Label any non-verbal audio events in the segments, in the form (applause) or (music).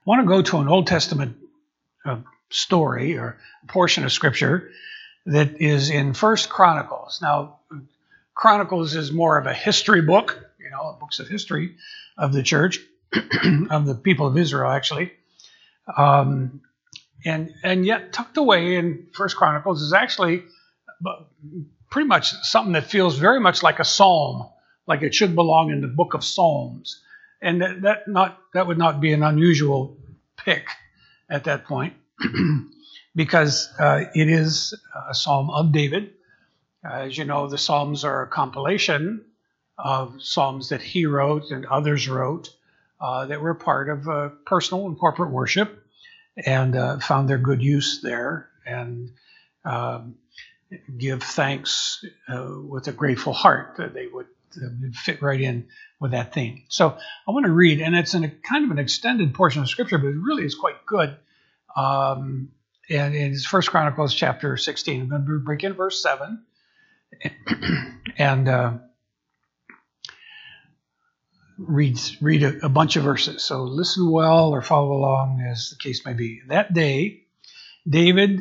I want to go to an Old Testament uh, story or portion of Scripture that is in First Chronicles. Now, Chronicles is more of a history book, you know, books of history of the church, (clears throat) of the people of Israel, actually. Um, and and yet tucked away in First Chronicles is actually pretty much something that feels very much like a psalm, like it should belong in the book of Psalms. And that, that not that would not be an unusual pick at that point, (clears throat) because uh, it is a psalm of David. As you know, the Psalms are a compilation of psalms that he wrote and others wrote uh, that were part of uh, personal and corporate worship and uh, found their good use there and um, give thanks uh, with a grateful heart that they would, fit right in with that theme. So I want to read, and it's in a kind of an extended portion of scripture, but it really is quite good. Um, and it's First Chronicles chapter 16. I'm going to break in verse 7. (clears throat) and uh, read read a, a, bunch of verses. So listen well or follow along as the case may be. That day, David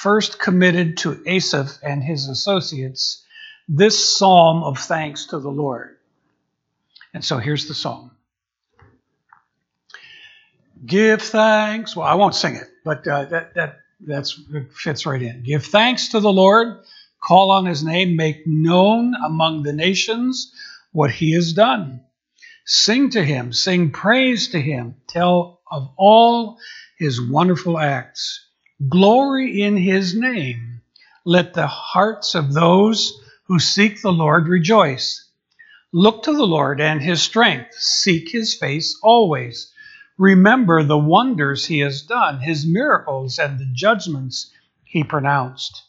first committed to Asaph and his associates this psalm of thanks to the Lord. And so here's the psalm. Give thanks. Well, I won't sing it, but uh, that that that's fits right in. Give thanks to the Lord. Call on His name. Make known among the nations what He has done. Sing to him, sing praise to him, tell of all his wonderful acts. Glory in his name. Let the hearts of those who seek the Lord rejoice. Look to the Lord and his strength. Seek his face always. Remember the wonders he has done, his miracles, and the judgments he pronounced.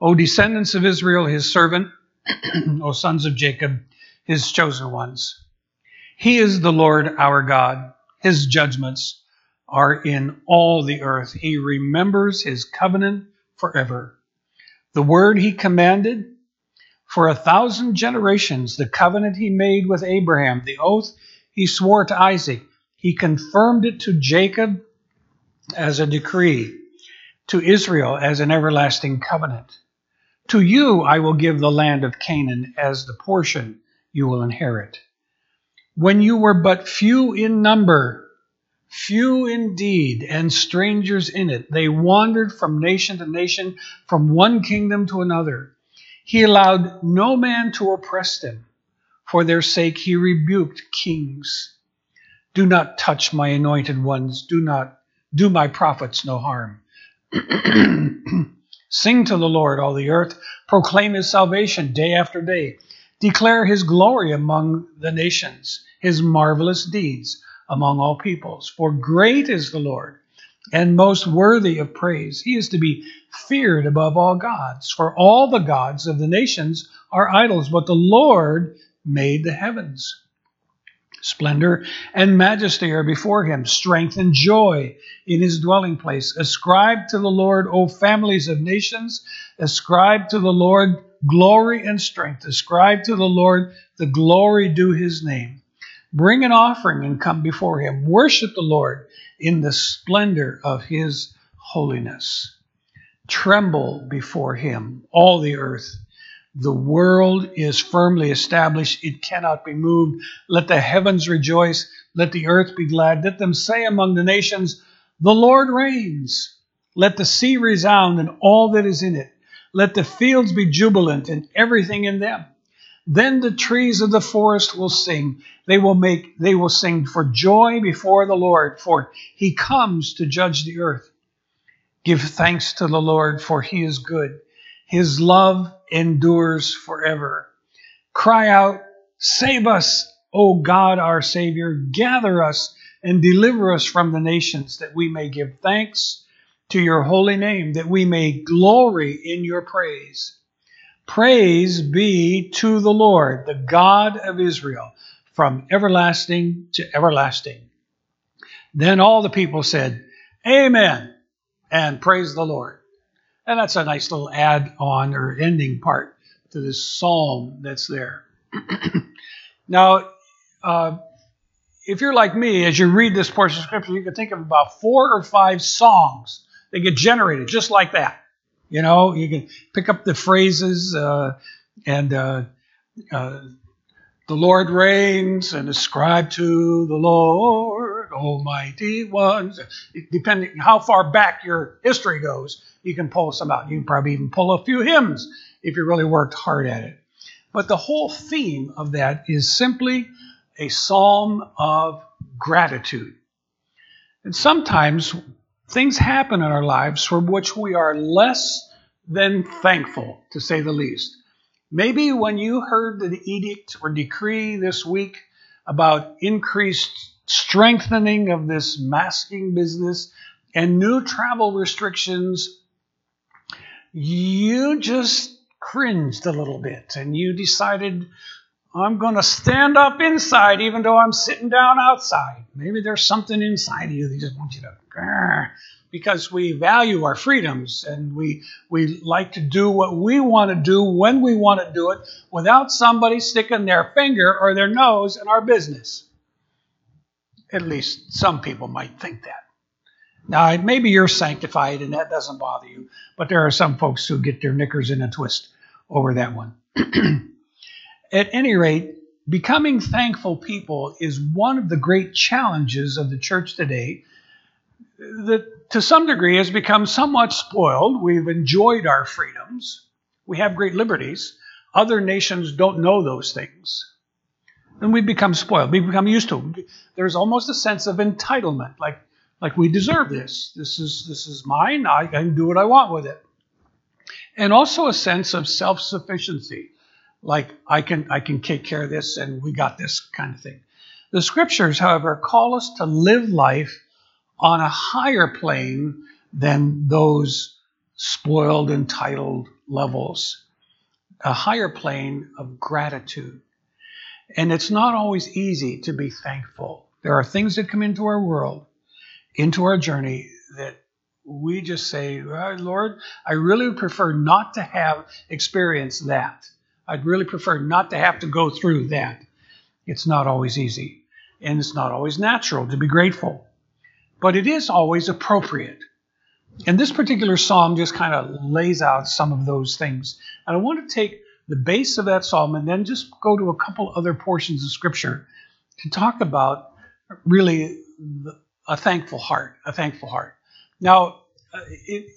O descendants of Israel, his servant, (clears throat) O sons of Jacob, his chosen ones. He is the Lord our God. His judgments are in all the earth. He remembers his covenant forever. The word he commanded for a thousand generations, the covenant he made with Abraham, the oath he swore to Isaac, he confirmed it to Jacob as a decree, to Israel as an everlasting covenant. To you I will give the land of Canaan as the portion you will inherit when you were but few in number, few indeed, and strangers in it. They wandered from nation to nation, from one kingdom to another. He allowed no man to oppress them. For their sake he rebuked kings. Do not touch my anointed ones. Do not do my prophets no harm. (clears throat) Sing to the Lord, all the earth. Proclaim his salvation day after day. Declare his glory among the nations his marvelous deeds among all peoples. For great is the Lord, and most worthy of praise. He is to be feared above all gods. For all the gods of the nations are idols, but the Lord made the heavens. Splendor and majesty are before him, strength and joy in his dwelling place. Ascribe to the Lord, O families of nations. Ascribe to the Lord glory and strength. Ascribe to the Lord the glory due his name. Bring an offering and come before him. Worship the Lord in the splendor of his holiness. Tremble before him, all the earth. The world is firmly established, it cannot be moved. Let the heavens rejoice, let the earth be glad. Let them say among the nations, The Lord reigns. Let the sea resound and all that is in it. Let the fields be jubilant and everything in them. Then the trees of the forest will sing. They will make they will sing for joy before the Lord, for he comes to judge the earth. Give thanks to the Lord, for he is good. His love endures forever. Cry out, Save us, O God our Savior. Gather us and deliver us from the nations, that we may give thanks to your holy name, that we may glory in your praise. Praise be to the Lord, the God of Israel, from everlasting to everlasting. Then all the people said, Amen, and praise the Lord. And that's a nice little add on or ending part to this psalm that's there. (clears throat) now, uh, if you're like me, as you read this portion of scripture, you can think of about four or five songs that get generated just like that. You know, you can pick up the phrases uh, and uh, uh, the Lord reigns and ascribe to the Lord, Almighty ones. Depending how far back your history goes, you can pull some out. You can probably even pull a few hymns if you really worked hard at it. But the whole theme of that is simply a psalm of gratitude. And sometimes things happen in our lives for which we are less than thankful, to say the least. Maybe when you heard the edict or decree this week about increased strengthening of this masking business and new travel restrictions, you just cringed a little bit and you decided, I'm going to stand up inside even though I'm sitting down outside. Maybe there's something inside of you that just wants you to, grr, because we value our freedoms and we we like to do what we want to do when we want to do it without somebody sticking their finger or their nose in our business. At least some people might think that. Now, maybe you're sanctified and that doesn't bother you, but there are some folks who get their knickers in a twist over that one. (clears throat) At any rate, becoming thankful people is one of the great challenges of the church today that to some degree has become somewhat spoiled. We've enjoyed our freedoms, we have great liberties. Other nations don't know those things. And we become spoiled. We become used to them. There's almost a sense of entitlement, like, like we deserve this. This is, this is mine. I can do what I want with it. And also a sense of self sufficiency, like I can, I can take care of this and we got this kind of thing. The scriptures, however, call us to live life on a higher plane than those spoiled, entitled levels, a higher plane of gratitude. And it's not always easy to be thankful. There are things that come into our world, into our journey, that we just say, Lord, I really prefer not to have experienced that. I'd really prefer not to have to go through that. It's not always easy, and it's not always natural to be grateful but it is always appropriate. And this particular psalm just kind of lays out some of those things. And I want to take the base of that psalm and then just go to a couple other portions of scripture to talk about really a thankful heart, a thankful heart. Now, uh,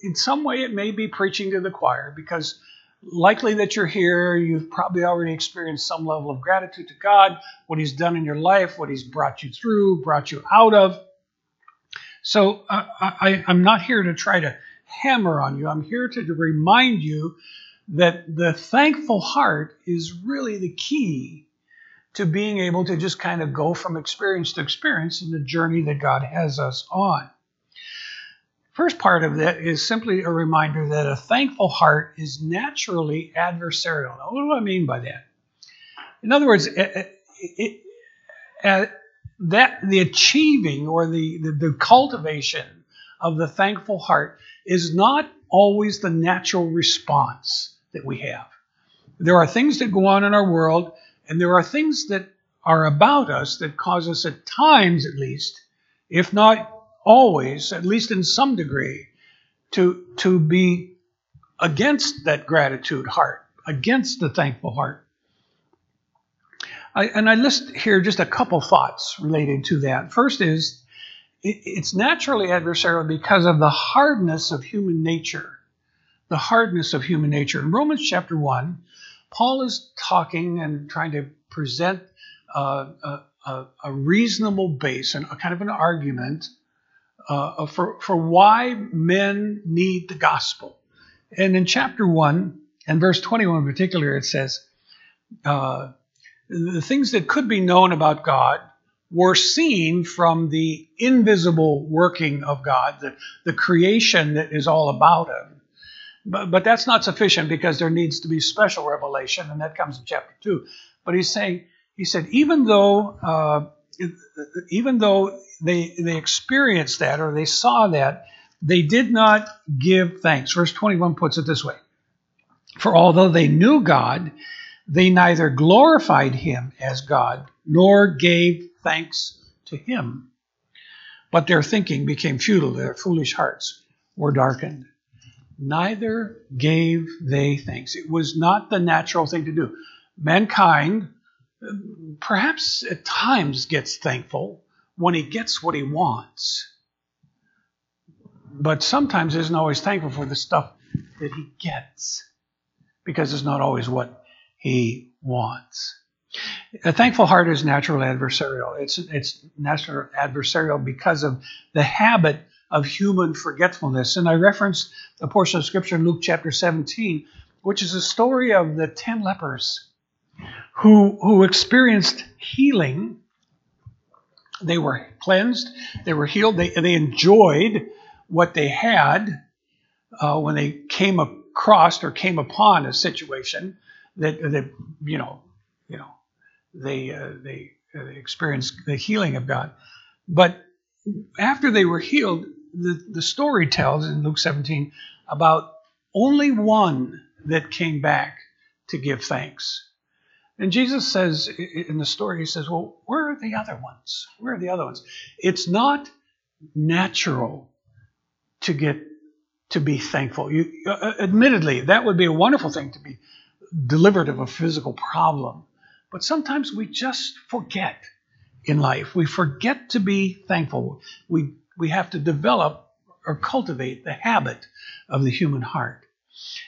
in some way, it may be preaching to the choir because likely that you're here, you've probably already experienced some level of gratitude to God, what He's done in your life, what He's brought you through, brought you out of. So uh, I, I'm not here to try to hammer on you. I'm here to, to remind you that the thankful heart is really the key to being able to just kind of go from experience to experience in the journey that God has us on. First part of that is simply a reminder that a thankful heart is naturally adversarial. Now, what do I mean by that? In other words, it, it, it, that the achieving or the, the, the cultivation of the thankful heart is not always the natural response that we have. There are things that go on in our world, and there are things that are about us that cause us, at times at least, if not always, at least in some degree, to, to be against that gratitude heart, against the thankful heart. I, and I list here just a couple thoughts related to that. First is it, it's naturally adversarial because of the hardness of human nature. The hardness of human nature. In Romans chapter 1, Paul is talking and trying to present a, a, a, reasonable base and a kind of an argument uh, for, for why men need the gospel. And in chapter 1 and verse 21 in particular, it says, uh, the things that could be known about God were seen from the invisible working of God, the, the creation that is all about Him. But, but that's not sufficient because there needs to be special revelation, and that comes in chapter 2. But he's saying, he said, even though, uh, even though they, they experienced that or they saw that, they did not give thanks. Verse 21 puts it this way For although they knew God, they neither glorified him as God nor gave thanks to him. But their thinking became futile, their foolish hearts were darkened. Neither gave they thanks. It was not the natural thing to do. Mankind, perhaps at times, gets thankful when he gets what he wants. But sometimes isn't always thankful for the stuff that he gets because it's not always what he wants. A thankful heart is natural adversarial. It's, it's natural adversarial because of the habit of human forgetfulness. And I referenced a portion of scripture in Luke chapter 17, which is a story of the 10 lepers who, who experienced healing. They were cleansed, they were healed, they, they enjoyed what they had uh, when they came across or came upon a situation that, that you know, you know, they uh, they, uh, they experienced the healing of God. But after they were healed, the, the story tells in Luke 17 about only one that came back to give thanks. And Jesus says in the story, He says, Well, where are the other ones? Where are the other ones? It's not natural to get to be thankful. You, uh, admittedly, that would be a wonderful thing to be delivered of a physical problem. But sometimes we just forget in life. We forget to be thankful. We, we have to develop or cultivate the habit of the human heart.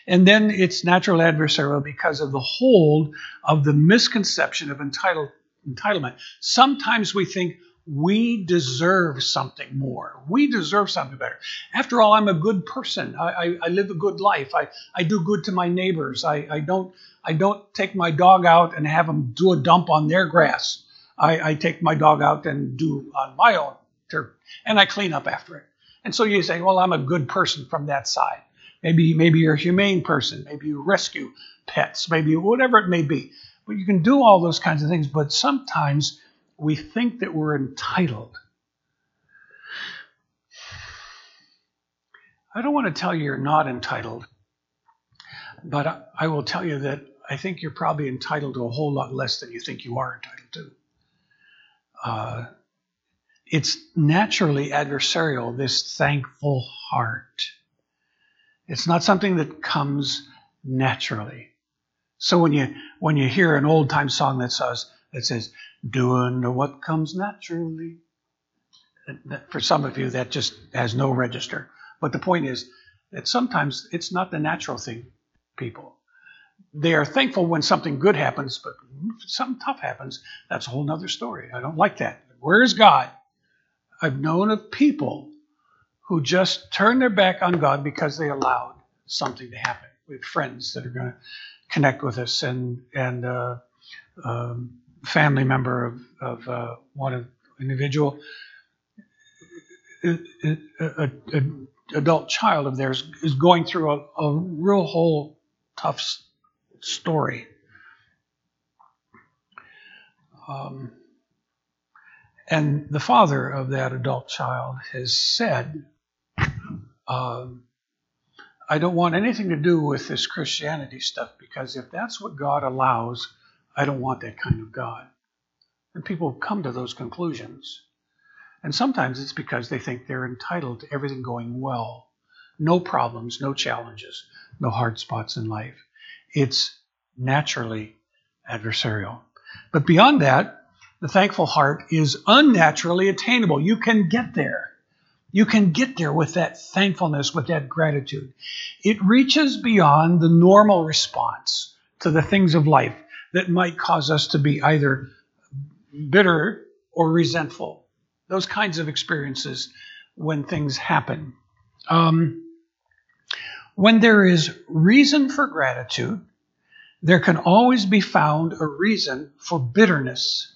And then it's natural adversarial because of the hold of the misconception of entitlement. Sometimes we think we deserve something more. We deserve something better. After all, I'm a good person. I, I, I live a good life. I, I do good to my neighbors. I, I don't I don't take my dog out and have them do a dump on their grass. I, I take my dog out and do on my own turf, and I clean up after it. And so you say, well, I'm a good person from that side. Maybe maybe you're a humane person. Maybe you rescue pets. Maybe whatever it may be. But you can do all those kinds of things. But sometimes we think that we're entitled. I don't want to tell you you're not entitled, but I will tell you that I think you're probably entitled to a whole lot less than you think you are entitled to. Uh, it's naturally adversarial, this thankful heart. It's not something that comes naturally. So when you when you hear an old time song that says that says doing what comes naturally, for some of you that just has no register. But the point is that sometimes it's not the natural thing, people they are thankful when something good happens, but something tough happens, that's a whole other story. I don't like that. Where is God? I've known of people who just turn their back on God because they allowed something to happen. We have friends that are going to connect with us, and and uh, um, family member of, of uh, one individual, a, a, a, adult child of theirs is going through a, a real whole tough story. Um, and the father of that adult child has said, um, I don't want anything to do with this Christianity stuff because if that's what God allows, I don't want that kind of God. And people come to those conclusions. And sometimes it's because they think they're entitled to everything going well. No problems, no challenges, no hard spots in life it's naturally adversarial. But beyond that, the thankful heart is unnaturally attainable. You can get there. You can get there with that thankfulness, with that gratitude. It reaches beyond the normal response to the things of life that might cause us to be either bitter or resentful. Those kinds of experiences when things happen. Um, when there is reason for gratitude, there can always be found a reason for bitterness.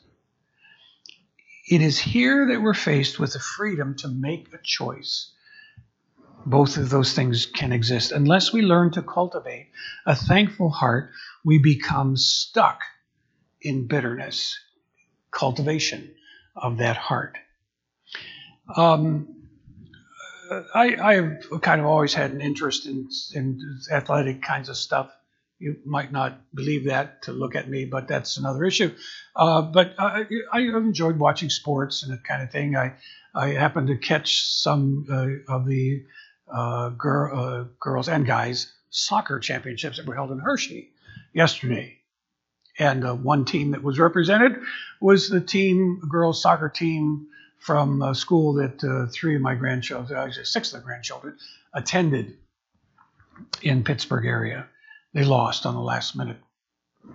It is here that we're faced with the freedom to make a choice. Both of those things can exist. Unless we learn to cultivate a thankful heart, we become stuck in bitterness. Cultivation of that heart. Um, I, I've kind of always had an interest in, in athletic kinds of stuff, You might not believe that to look at me, but that's another issue. Uh, but I, I enjoyed watching sports and that kind of thing. I, I happened to catch some uh, of the uh, girl, uh, girls and guys soccer championships that were held in Hershey yesterday. And uh, one team that was represented was the team, girls soccer team from a school that three of my grandchildren, actually six of the grandchildren, attended in Pittsburgh area. They lost on the last minute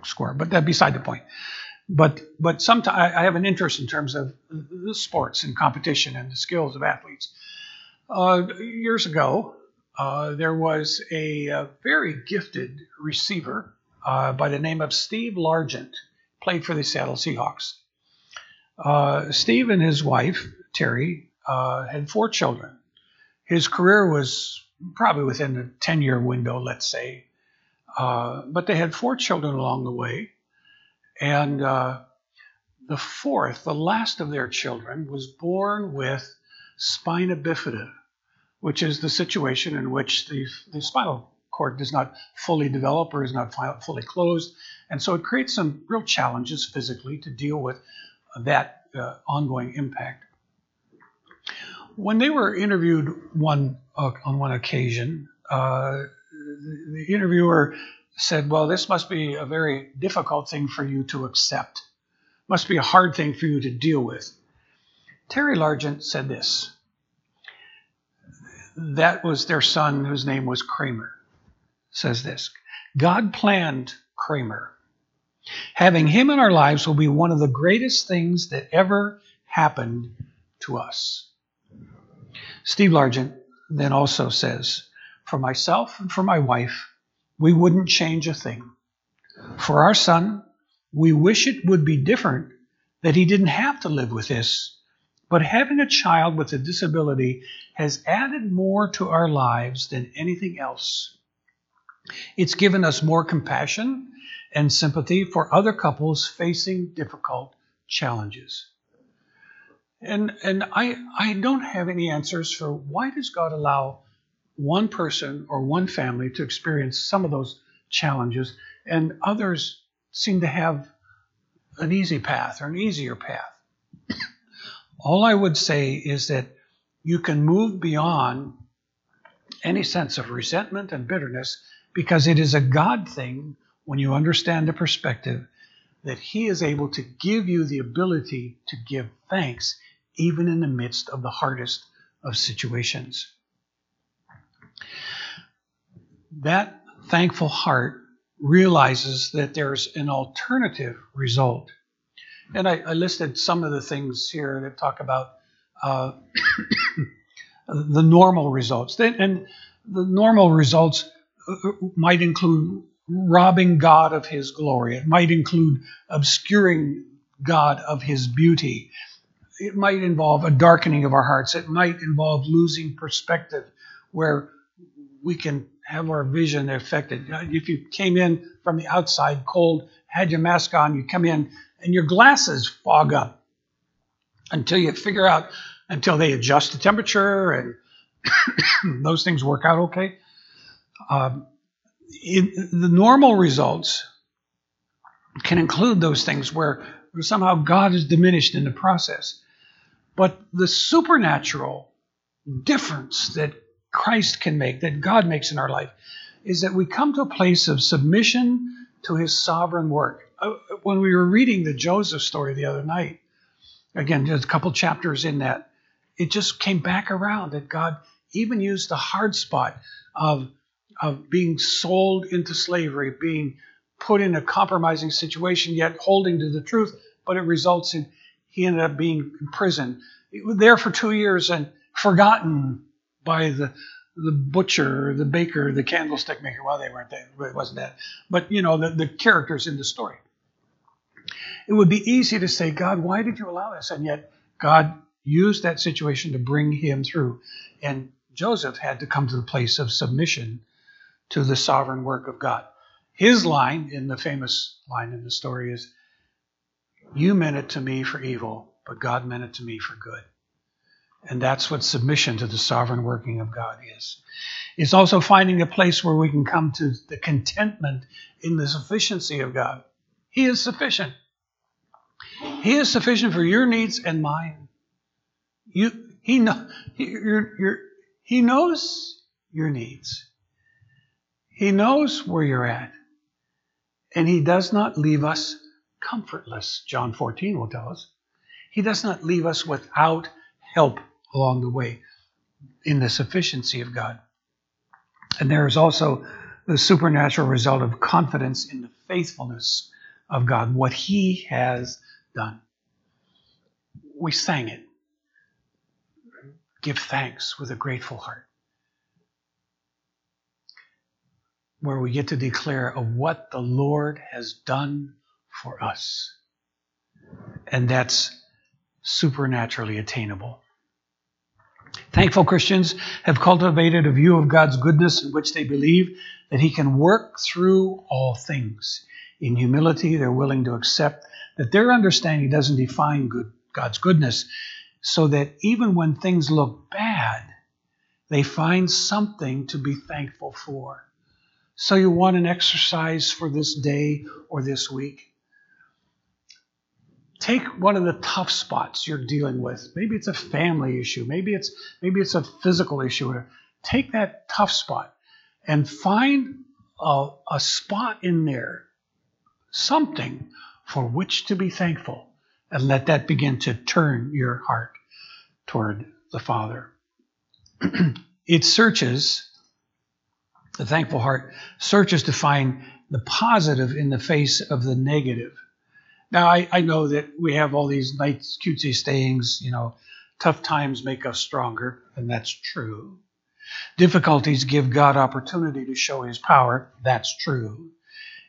score, but that beside the point. But but sometimes I have an interest in terms of the sports and competition and the skills of athletes. Uh, years ago, uh, there was a, a, very gifted receiver uh, by the name of Steve Largent, played for the Seattle Seahawks. Uh, Steve and his wife Terry uh, had four children. His career was probably within a 10 year window, let's say. Uh, but they had four children along the way. And uh, the fourth, the last of their children, was born with spina bifida, which is the situation in which the, the spinal cord does not fully develop or is not fully closed. And so it creates some real challenges physically to deal with that uh, ongoing impact. When they were interviewed one uh, on one occasion, uh, the, interviewer said, "Well, this must be a very difficult thing for you to accept. Must be a hard thing for you to deal with." Terry Largent said this. That was their son, whose name was Kramer. Says this God planned Kramer. Having him in our lives will be one of the greatest things that ever happened to us. Steve Largent then also says, For myself and for my wife, we wouldn't change a thing. For our son, we wish it would be different that he didn't have to live with this, but having a child with a disability has added more to our lives than anything else. It's given us more compassion and sympathy for other couples facing difficult challenges. And, and I, I don't have any answers for why does God allow one person or one family to experience some of those challenges and others seem to have an easy path or an easier path. (coughs) All I would say is that you can move beyond any sense of resentment and bitterness because it is a God thing when you understand the perspective that He is able to give you the ability to give thanks even in the midst of the hardest of situations. That thankful heart realizes that there's an alternative result. And I, I listed some of the things here that talk about uh, (coughs) the normal results. And the normal results uh, might include robbing God of his glory, it might include obscuring God of his beauty, it might involve a darkening of our hearts. It might involve losing perspective where we can have our vision affected. If you came in from the outside cold, had your mask on, you come in and your glasses fog up until you figure out, until they adjust the temperature and (coughs) those things work out okay. Um, the normal results can include those things where somehow God is diminished in the process. But the supernatural difference that Christ can make, that God makes in our life, is that we come to a place of submission to his sovereign work. Uh, when we were reading the Joseph story the other night, again, just a couple chapters in that, it just came back around that God even used the hard spot of, of being sold into slavery, being put in a compromising situation, yet holding to the truth, but it results in he ended up being in prison. He was there for two years and forgotten by the the butcher, the baker, the candlestick maker. Well, they weren't there. It wasn't that. But, you know, the, the characters in the story. It would be easy to say, God, why did you allow this? And yet, God used that situation to bring him through. And Joseph had to come to the place of submission to the sovereign work of God. His line in the famous line in the story is, you meant it to me for evil, but God meant it to me for good. And that's what submission to the sovereign working of God is. It's also finding a place where we can come to the contentment in the sufficiency of God. He is sufficient. He is sufficient for your needs and mine. You, he, know, you're, you're, he knows your needs. He knows where you're at. And He does not leave us comfortless, John 14 will tell us. He does not leave us without help along the way in the sufficiency of God. And there is also the supernatural result of confidence in the faithfulness of God, what He has done. We sang it. Give thanks with a grateful heart. Where we get to declare of what the Lord has done for us. And that's supernaturally attainable. Thankful Christians have cultivated a view of God's goodness in which they believe that He can work through all things. In humility, they're willing to accept that their understanding doesn't define good, God's goodness, so that even when things look bad, they find something to be thankful for. So, you want an exercise for this day or this week? Take one of the tough spots you're dealing with. Maybe it's a family issue. Maybe it's maybe it's a physical issue. Take that tough spot and find a, a spot in there, something for which to be thankful, and let that begin to turn your heart toward the Father. (clears throat) it searches, the thankful heart searches to find the positive in the face of the negative. Now, I, I know that we have all these nice, cutesy sayings, you know, tough times make us stronger, and that's true. Difficulties give God opportunity to show his power, that's true.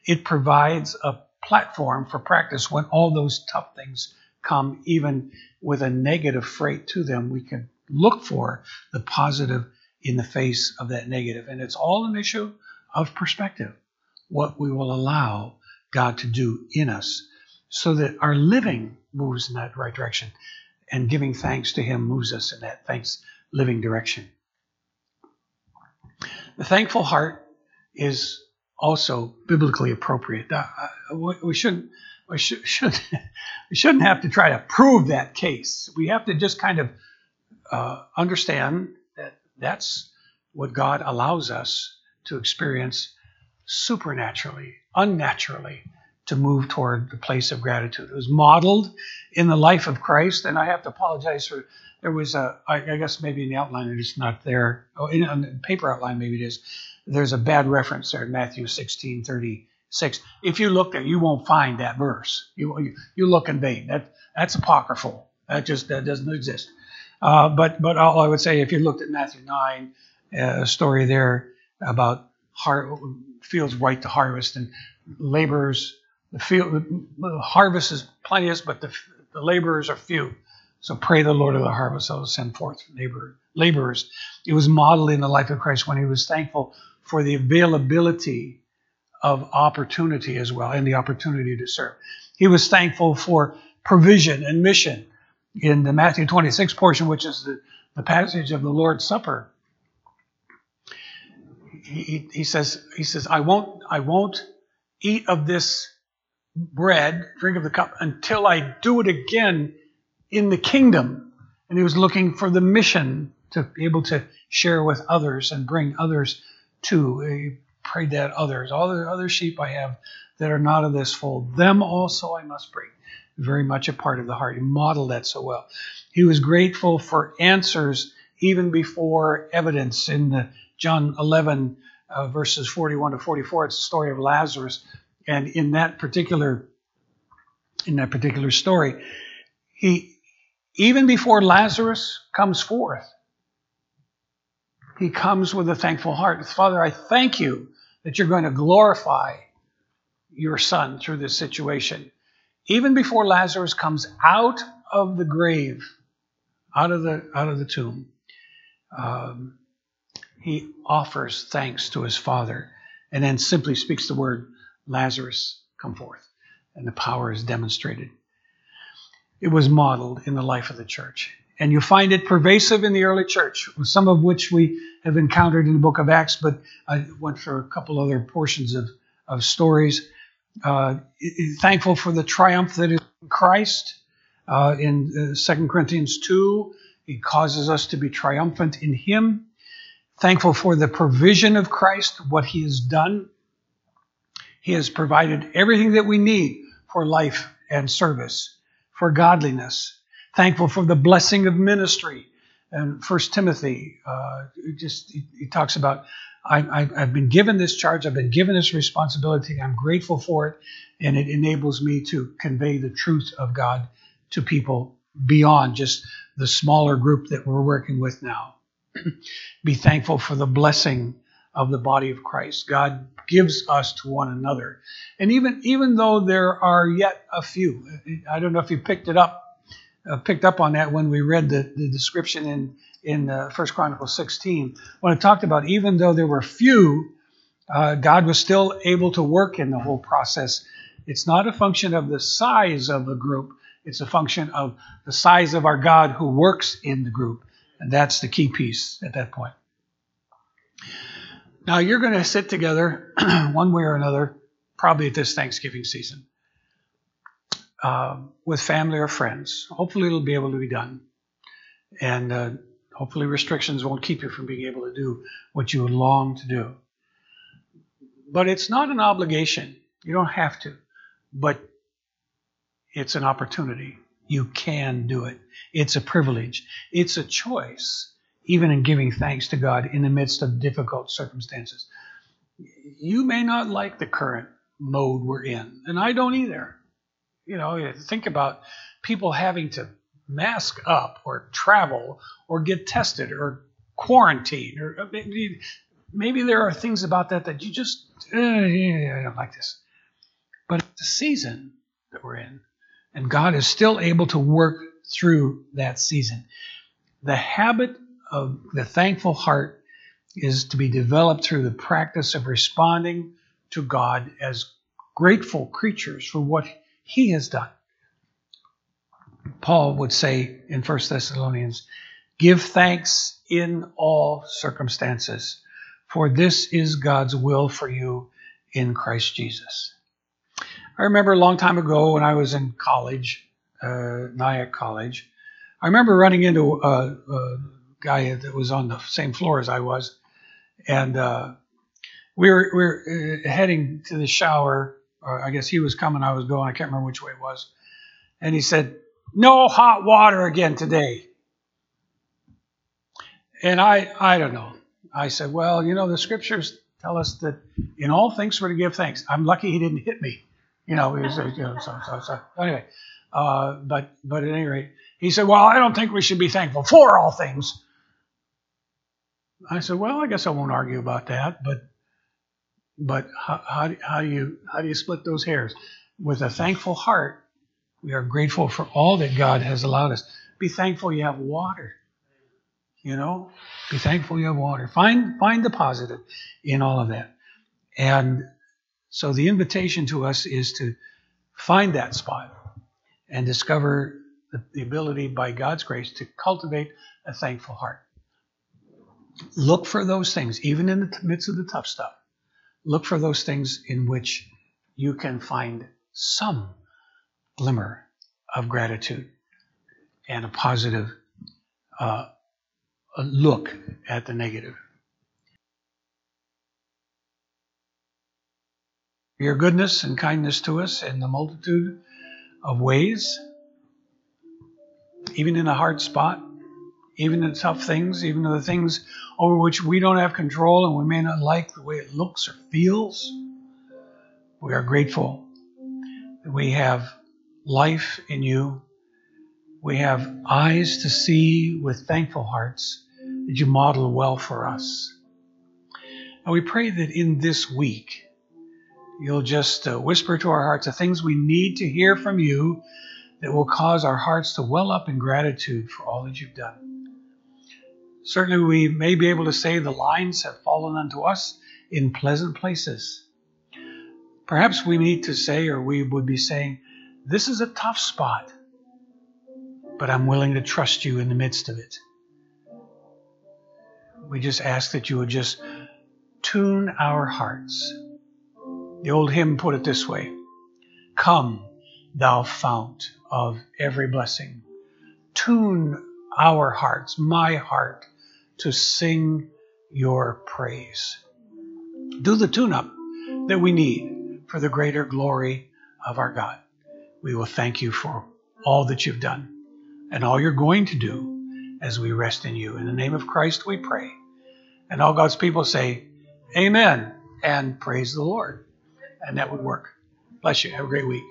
It provides a platform for practice when all those tough things come, even with a negative freight to them. We can look for the positive in the face of that negative. And it's all an issue of perspective, what we will allow God to do in us so that our living moves in that right direction. And giving thanks to him moves us in that. Thanks living direction. The thankful heart is also biblically appropriate. We shouldn't we should (laughs) we shouldn't have to try to prove that case. We have to just kind of uh, understand that that's what god allows us to experience supernaturally unnaturally to move toward the place of gratitude. It was modeled in the life of Christ, and I have to apologize for there was a I guess maybe in the outline it's not there. Oh, in, on the paper outline maybe it is. There's a bad reference there in Matthew 16, 36. If you look there, you won't find that verse. You you, look in vain. That that's apocryphal. That just that doesn't exist. Uh, but but all I would say, if you looked at Matthew 9, uh, a story there about fields white to harvest and laborers the field, the harvest is plenteous, but the, the laborers are few. So pray the Lord of the harvest I will send forth labor, laborers. It was modeled in the life of Christ when he was thankful for the availability of opportunity as well and the opportunity to serve. He was thankful for provision and mission in the Matthew 26 portion, which is the, the passage of the Lord's Supper. He, he, says, he says, I won't, I won't eat of this bread, drink of the cup, until I do it again in the kingdom. And he was looking for the mission to be able to share with others and bring others to. He prayed that others, all the other sheep I have that are not of this fold, them also I must bring. Very much a part of the heart. He modeled that so well. He was grateful for answers even before evidence. In the John 11, uh, verses 41 to 44, it's the story of Lazarus and in that particular in that particular story, he even before Lazarus comes forth, he comes with a thankful heart. Father, I thank you that you're going to glorify your son through this situation. Even before Lazarus comes out of the grave, out of the out of the tomb, um, he offers thanks to his father, and then simply speaks the word Lazarus come forth, and the power is demonstrated. It was modeled in the life of the church. And you find it pervasive in the early church, some of which we have encountered in the book of Acts, but I went for a couple other portions of, of stories. Uh, thankful for the triumph that is in Christ. Uh, in uh, 2 Corinthians 2, he causes us to be triumphant in Him. Thankful for the provision of Christ, what He has done. He has provided everything that we need for life and service, for godliness. Thankful for the blessing of ministry. And First Timothy, uh, just he, he, talks about, I, have been given this charge, I've been given this responsibility, I'm grateful for it, and it enables me to convey the truth of God to people beyond just the smaller group that we're working with now. (clears throat) Be thankful for the blessing of the body of Christ. God gives us to one another. And even even though there are yet a few, I don't know if you picked it up, uh, picked up on that when we read the, the description in in uh, First Chronicles 16, when it talked about even though there were few, uh, God was still able to work in the whole process. It's not a function of the size of the group, it's a function of the size of our God who works in the group. And that's the key piece at that point. Now, you're going to sit together (clears throat) one way or another, probably at this Thanksgiving season, uh, with family or friends. Hopefully, it'll be able to be done. And uh, hopefully, restrictions won't keep you from being able to do what you long to do. But it's not an obligation. You don't have to. But it's an opportunity. You can do it. It's a privilege. It's a choice, even in giving thanks to God in the midst of difficult circumstances. You may not like the current mode we're in, and I don't either. You know, think about people having to mask up or travel or get tested or quarantine or uh, maybe, maybe there are things about that that you just uh, I don't like this. But the season that we're in, and God is still able to work through that season. The habit of the thankful heart is to be developed through the practice of responding to God as grateful creatures for what He has done. Paul would say in 1 Thessalonians, Give thanks in all circumstances, for this is God's will for you in Christ Jesus. I remember a long time ago when I was in college, uh, Nyack College, I remember running into a, guy that was on the same floor as I was, and uh, we were, we were uh, heading to the shower. Or I guess he was coming, I was going. I can't remember which way it was. And he said, "No hot water again today." And I, I don't know. I said, "Well, you know, the scriptures tell us that in all things we're to give thanks." I'm lucky he didn't hit me. You know, was, you know so, so, so. Anyway, uh, but but at any rate, he said, "Well, I don't think we should be thankful for all things." I said, "Well, I guess I won't argue about that, but but how, how, how do you how do you split those hairs? With a thankful heart, we are grateful for all that God has allowed us. Be thankful you have water. You know, be thankful you have water. Find find the positive in all of that, and so the invitation to us is to find that spot and discover the, the ability by God's grace to cultivate a thankful heart. Look for those things, even in the midst of the tough stuff. Look for those things in which you can find some glimmer of gratitude and a positive uh, look at the negative. your goodness and kindness to us in the multitude of ways, even in a hard spot, even in tough things, even in the things over which we don't have control and we may not like the way it looks or feels. We are grateful that we have life in you. We have eyes to see with thankful hearts that you model well for us. And we pray that in this week, you'll just uh, whisper to our hearts the things we need to hear from you that will cause our hearts to well up in gratitude for all that you've done. Certainly, we may be able to say the lines have fallen unto us in pleasant places. Perhaps we need to say, or we would be saying, this is a tough spot, but I'm willing to trust you in the midst of it. We just ask that you would just tune our hearts. The old hymn put it this way Come, thou fount of every blessing. Tune our hearts, my heart, to sing your praise. Do the tune up that we need for the greater glory of our God. We will thank you for all that you've done and all you're going to do as we rest in you. In the name of Christ we pray. And all God's people say, Amen and praise the Lord. And that would work. Bless you. Have a great week.